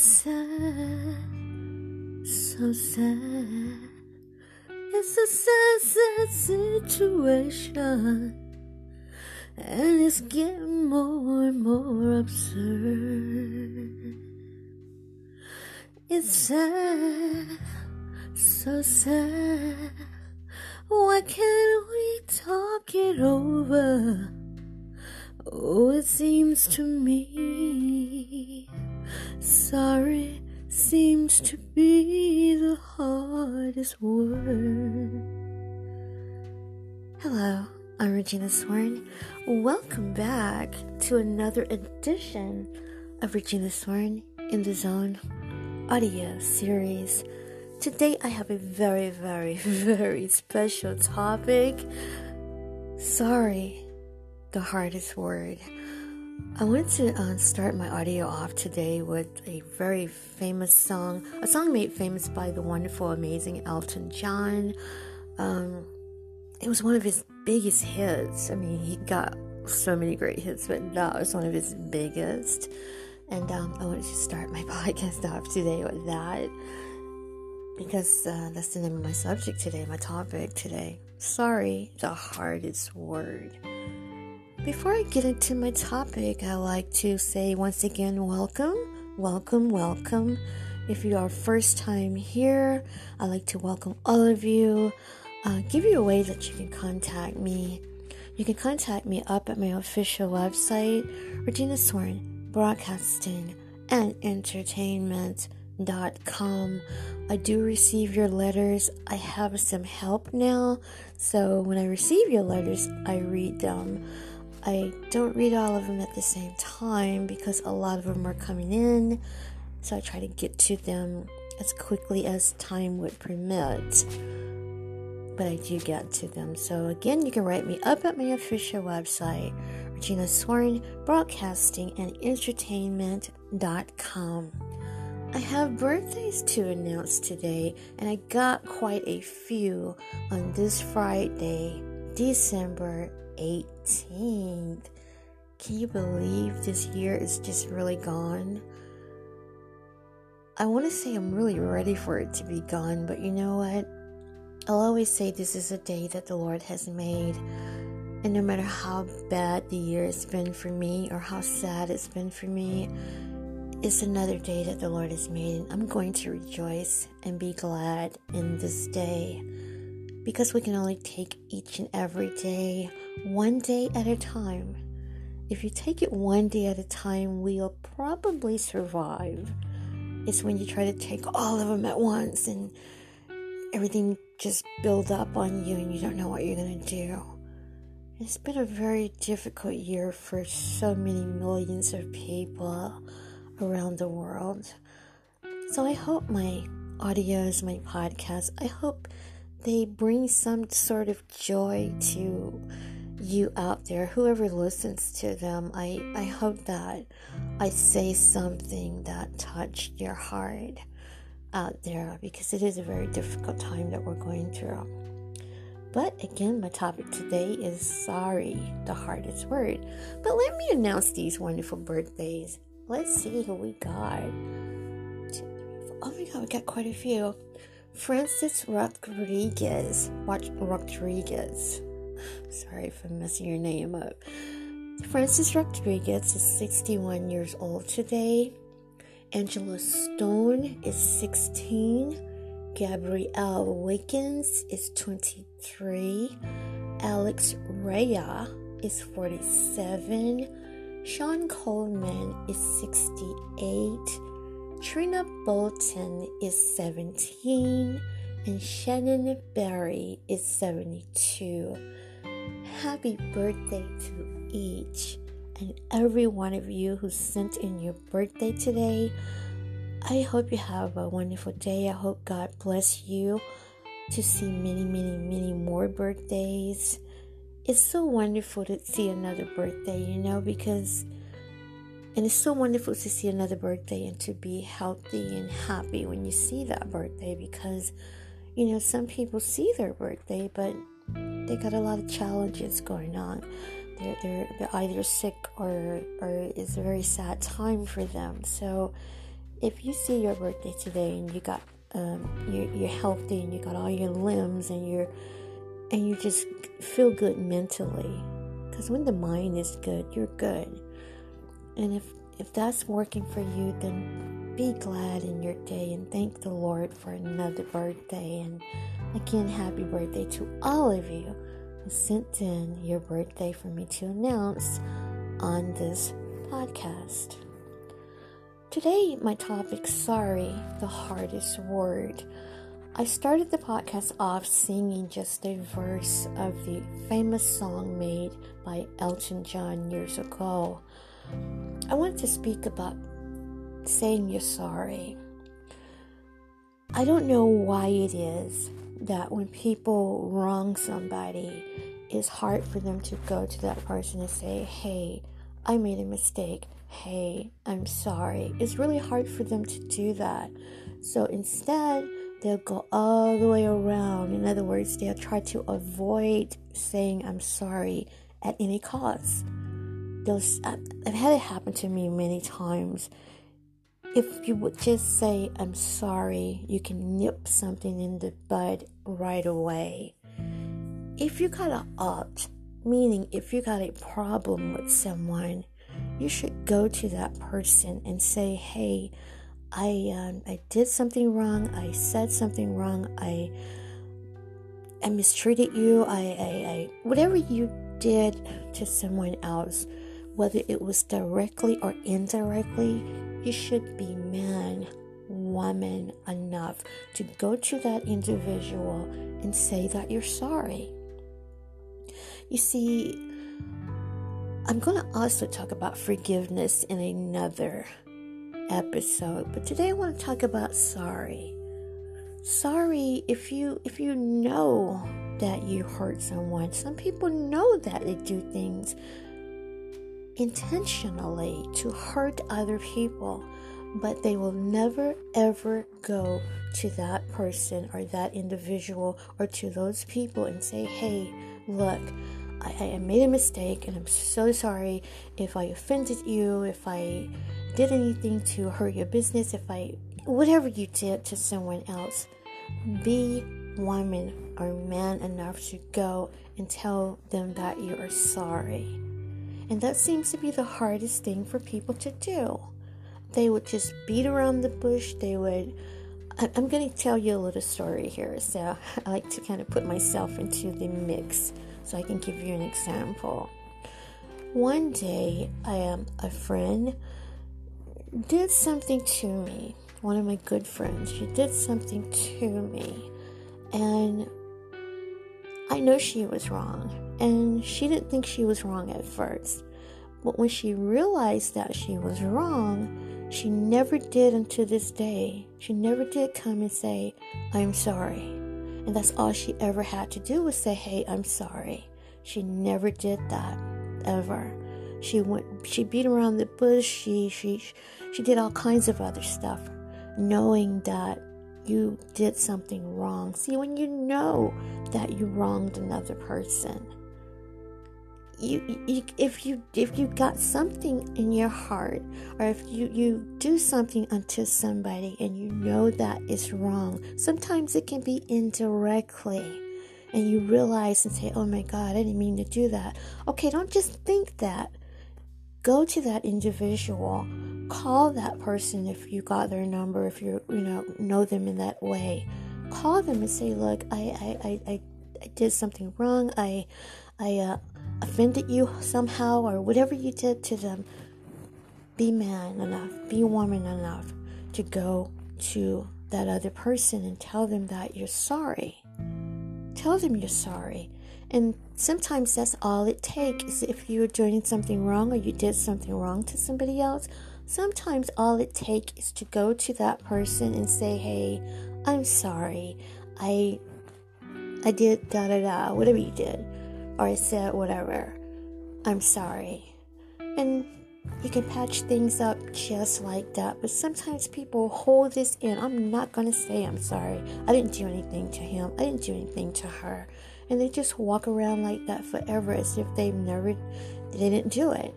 It's sad, so sad. It's a sad, sad situation. And it's getting more and more absurd. It's sad, so sad. Why can't we talk it over? Oh, it seems to me sorry seems to be the hardest word. Hello, I'm Regina Sworn. Welcome back to another edition of Regina Sworn in the Zone audio series. Today I have a very, very, very special topic. Sorry, the hardest word. I wanted to uh, start my audio off today with a very famous song, a song made famous by the wonderful, amazing Elton John. Um, it was one of his biggest hits. I mean, he got so many great hits, but that was one of his biggest. And um, I wanted to start my podcast off today with that because uh, that's the name of my subject today, my topic today. Sorry, the hardest word. Before I get into my topic, I like to say once again, welcome, welcome, welcome. If you are first time here, I like to welcome all of you. Uh, give you a way that you can contact me. You can contact me up at my official website, Regina Sworn Broadcasting and Entertainment.com. I do receive your letters. I have some help now, so when I receive your letters, I read them. I don't read all of them at the same time because a lot of them are coming in, so I try to get to them as quickly as time would permit. But I do get to them. So again, you can write me up at my official website, Regina Sworn Broadcasting and Entertainment.com. I have birthdays to announce today, and I got quite a few on this Friday, December 18th. Can you believe this year is just really gone? I want to say I'm really ready for it to be gone, but you know what? I'll always say this is a day that the Lord has made. And no matter how bad the year has been for me or how sad it's been for me, it's another day that the Lord has made. And I'm going to rejoice and be glad in this day because we can only take each and every day one day at a time. If you take it one day at a time, we'll probably survive. It's when you try to take all of them at once and everything just builds up on you and you don't know what you're going to do. It's been a very difficult year for so many millions of people around the world. So I hope my audios, my podcasts, I hope they bring some sort of joy to you out there, whoever listens to them. I, I hope that I say something that touched your heart out there because it is a very difficult time that we're going through. But again, my topic today is sorry, the hardest word. But let me announce these wonderful birthdays. Let's see who we got. Oh my god, we got quite a few. Francis Rodriguez. Watch Rodriguez. Sorry I'm messing your name up. Francis Rodriguez is 61 years old today. Angela Stone is 16. Gabrielle Wakens is 23. Alex Rhea is 47. Sean Coleman is 68. Trina Bolton is 17 and Shannon Barry is 72. Happy birthday to each and every one of you who sent in your birthday today. I hope you have a wonderful day. I hope God bless you to see many, many, many more birthdays. It's so wonderful to see another birthday, you know, because and it's so wonderful to see another birthday and to be healthy and happy when you see that birthday because, you know, some people see their birthday, but they got a lot of challenges going on. They're, they're, they're either sick or, or it's a very sad time for them. So if you see your birthday today and you got um, you're, you're healthy and you got all your limbs and you're and you just feel good mentally because when the mind is good you're good and if if that's working for you then be glad in your day and thank the lord for another birthday and again happy birthday to all of you who sent in your birthday for me to announce on this podcast Today, my topic, sorry, the hardest word. I started the podcast off singing just a verse of the famous song made by Elton John years ago. I wanted to speak about saying you're sorry. I don't know why it is that when people wrong somebody, it's hard for them to go to that person and say, hey, I made a mistake hey, I'm sorry. It's really hard for them to do that. So instead, they'll go all the way around. In other words, they'll try to avoid saying I'm sorry at any cost. They'll, I've had it happen to me many times. If you would just say I'm sorry, you can nip something in the bud right away. If you got a opt, meaning if you got a problem with someone, you should go to that person and say, "Hey, I um, I did something wrong. I said something wrong. I I mistreated you. I, I, I whatever you did to someone else, whether it was directly or indirectly, you should be man, woman enough to go to that individual and say that you're sorry. You see, I'm going to also talk about forgiveness in another episode, but today I want to talk about sorry. Sorry if you if you know that you hurt someone. Some people know that they do things intentionally to hurt other people, but they will never ever go to that person or that individual or to those people and say, "Hey, look, I, I made a mistake and I'm so sorry if I offended you, if I did anything to hurt your business, if I, whatever you did to someone else, be woman or man enough to go and tell them that you are sorry. And that seems to be the hardest thing for people to do. They would just beat around the bush, they would. I'm going to tell you a little story here. So I like to kind of put myself into the mix so I can give you an example. One day, I um, a friend did something to me. One of my good friends, she did something to me, and I know she was wrong, and she didn't think she was wrong at first. But when she realized that she was wrong, she never did until this day. She never did come and say, I'm sorry. And that's all she ever had to do was say, Hey, I'm sorry. She never did that, ever. She went, she beat around the bush. She, she, she did all kinds of other stuff, knowing that you did something wrong. See, when you know that you wronged another person, you, you if you if you got something in your heart or if you you do something unto somebody and you know that is wrong sometimes it can be indirectly. And you realize and say oh my god i didn't mean to do that. Okay don't just think that. Go to that individual. Call that person if you got their number if you you know know them in that way. Call them and say look i i i, I, I did something wrong. I i uh, offended you somehow or whatever you did to them, be man enough, be woman enough to go to that other person and tell them that you're sorry. Tell them you're sorry. And sometimes that's all it takes. If you're doing something wrong or you did something wrong to somebody else, sometimes all it takes is to go to that person and say, "Hey, I'm sorry. I I did da da da, whatever you did." Or said whatever. I'm sorry. And you can patch things up just like that. But sometimes people hold this in. I'm not going to say I'm sorry. I didn't do anything to him. I didn't do anything to her. And they just walk around like that forever as if they've never, they didn't do it.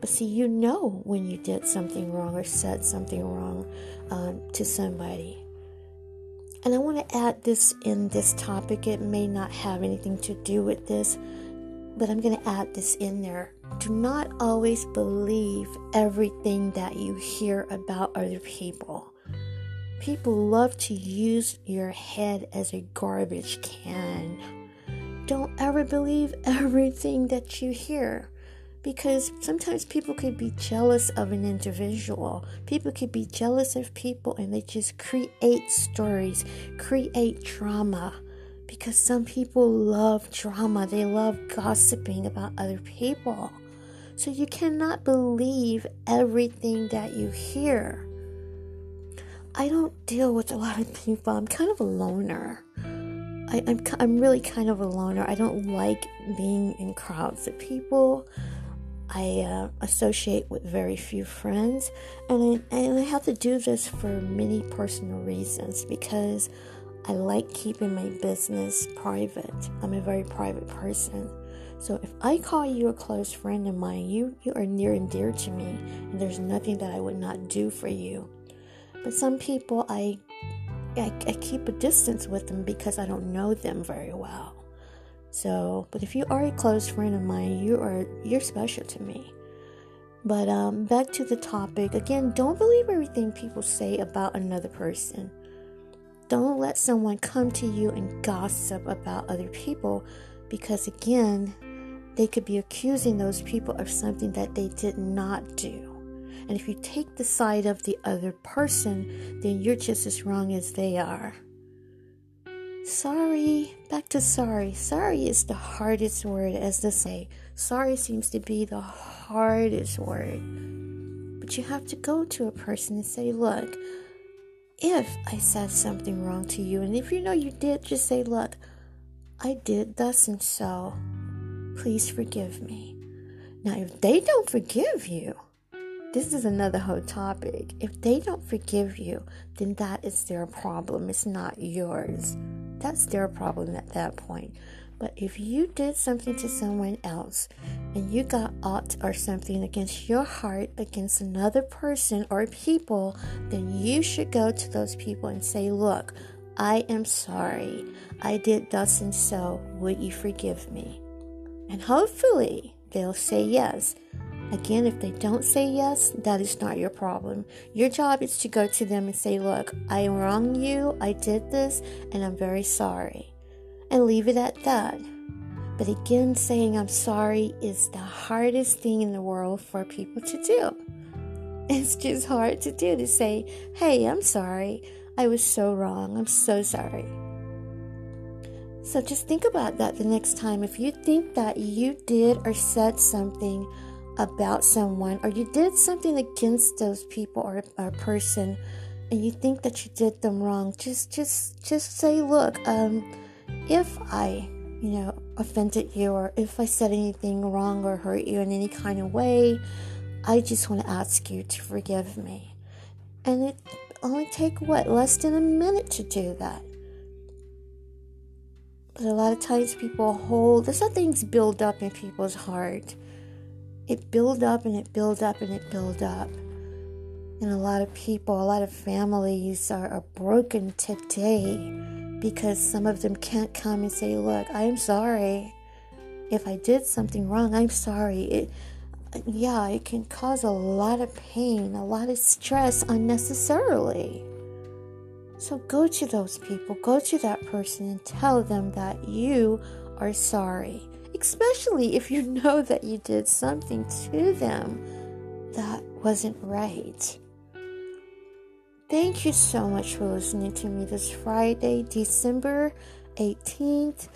But see, you know when you did something wrong or said something wrong um, to somebody. And I want to add this in this topic. It may not have anything to do with this, but I'm going to add this in there. Do not always believe everything that you hear about other people. People love to use your head as a garbage can. Don't ever believe everything that you hear because sometimes people could be jealous of an individual. People could be jealous of people and they just create stories, create drama. Because some people love drama, they love gossiping about other people. So you cannot believe everything that you hear. I don't deal with a lot of people. I'm kind of a loner. I, am I'm, I'm really kind of a loner. I don't like being in crowds of people. I uh, associate with very few friends, and I, and I have to do this for many personal reasons because I like keeping my business private. I'm a very private person. So if I call you a close friend of mine, you, you are near and dear to me, and there's nothing that I would not do for you. But some people, I, I, I keep a distance with them because I don't know them very well. So, but if you are a close friend of mine, you are you're special to me. But um, back to the topic again. Don't believe everything people say about another person. Don't let someone come to you and gossip about other people, because again, they could be accusing those people of something that they did not do. And if you take the side of the other person, then you're just as wrong as they are. Sorry, back to sorry. Sorry is the hardest word, as they say. Sorry seems to be the hardest word. But you have to go to a person and say, Look, if I said something wrong to you, and if you know you did, just say, Look, I did thus and so. Please forgive me. Now, if they don't forgive you, this is another whole topic. If they don't forgive you, then that is their problem. It's not yours. That's their problem at that point. But if you did something to someone else and you got ought or something against your heart against another person or people, then you should go to those people and say, Look, I am sorry. I did thus and so. Would you forgive me? And hopefully they'll say yes. Again, if they don't say yes, that is not your problem. Your job is to go to them and say, Look, I wronged you, I did this, and I'm very sorry. And leave it at that. But again, saying I'm sorry is the hardest thing in the world for people to do. It's just hard to do to say, Hey, I'm sorry. I was so wrong. I'm so sorry. So just think about that the next time. If you think that you did or said something about someone or you did something against those people or a person and you think that you did them wrong just just just say look um if i you know offended you or if i said anything wrong or hurt you in any kind of way i just want to ask you to forgive me. And it only take what less than a minute to do that. But a lot of times people hold there's some things build up in people's heart it build up and it build up and it build up. And a lot of people, a lot of families are, are broken today because some of them can't come and say, Look, I'm sorry. If I did something wrong, I'm sorry. It, yeah, it can cause a lot of pain, a lot of stress unnecessarily. So go to those people, go to that person and tell them that you are sorry especially if you know that you did something to them that wasn't right. Thank you so much for listening to me this Friday, December 18th.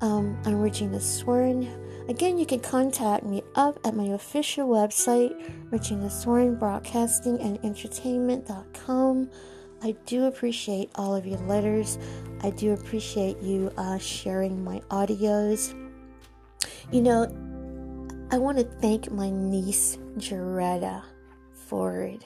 Um, I'm Regina Sworn. Again, you can contact me up at my official website, Regina Sworn Broadcasting and Entertainment.com. I do appreciate all of your letters. I do appreciate you uh, sharing my audios. You know, I want to thank my niece Jaretta Ford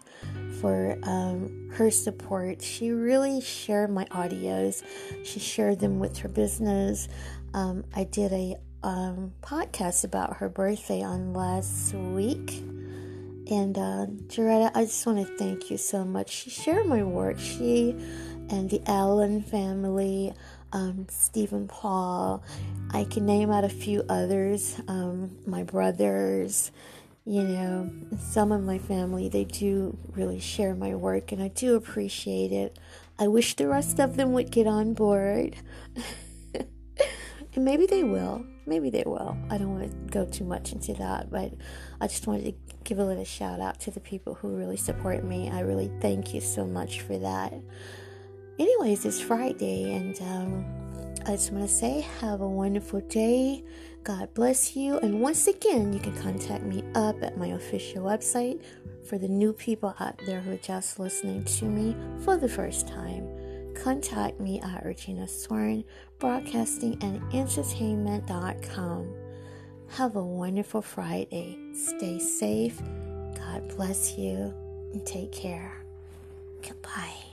for um, her support. She really shared my audios. She shared them with her business. Um, I did a um, podcast about her birthday on last week. And uh, Jaretta, I just want to thank you so much. She shared my work. She and the Allen family, um, Stephen Paul. I can name out a few others. Um, my brothers, you know, some of my family, they do really share my work, and I do appreciate it. I wish the rest of them would get on board. and maybe they will. Maybe they will. I don't want to go too much into that, but I just wanted to give a little shout out to the people who really support me. I really thank you so much for that. Anyways, it's Friday, and um, I just want to say, have a wonderful day. God bless you. And once again, you can contact me up at my official website for the new people out there who are just listening to me for the first time contact me at Regina Swarn, broadcasting and entertainment.com. Have a wonderful Friday. Stay safe. God bless you and take care. Goodbye.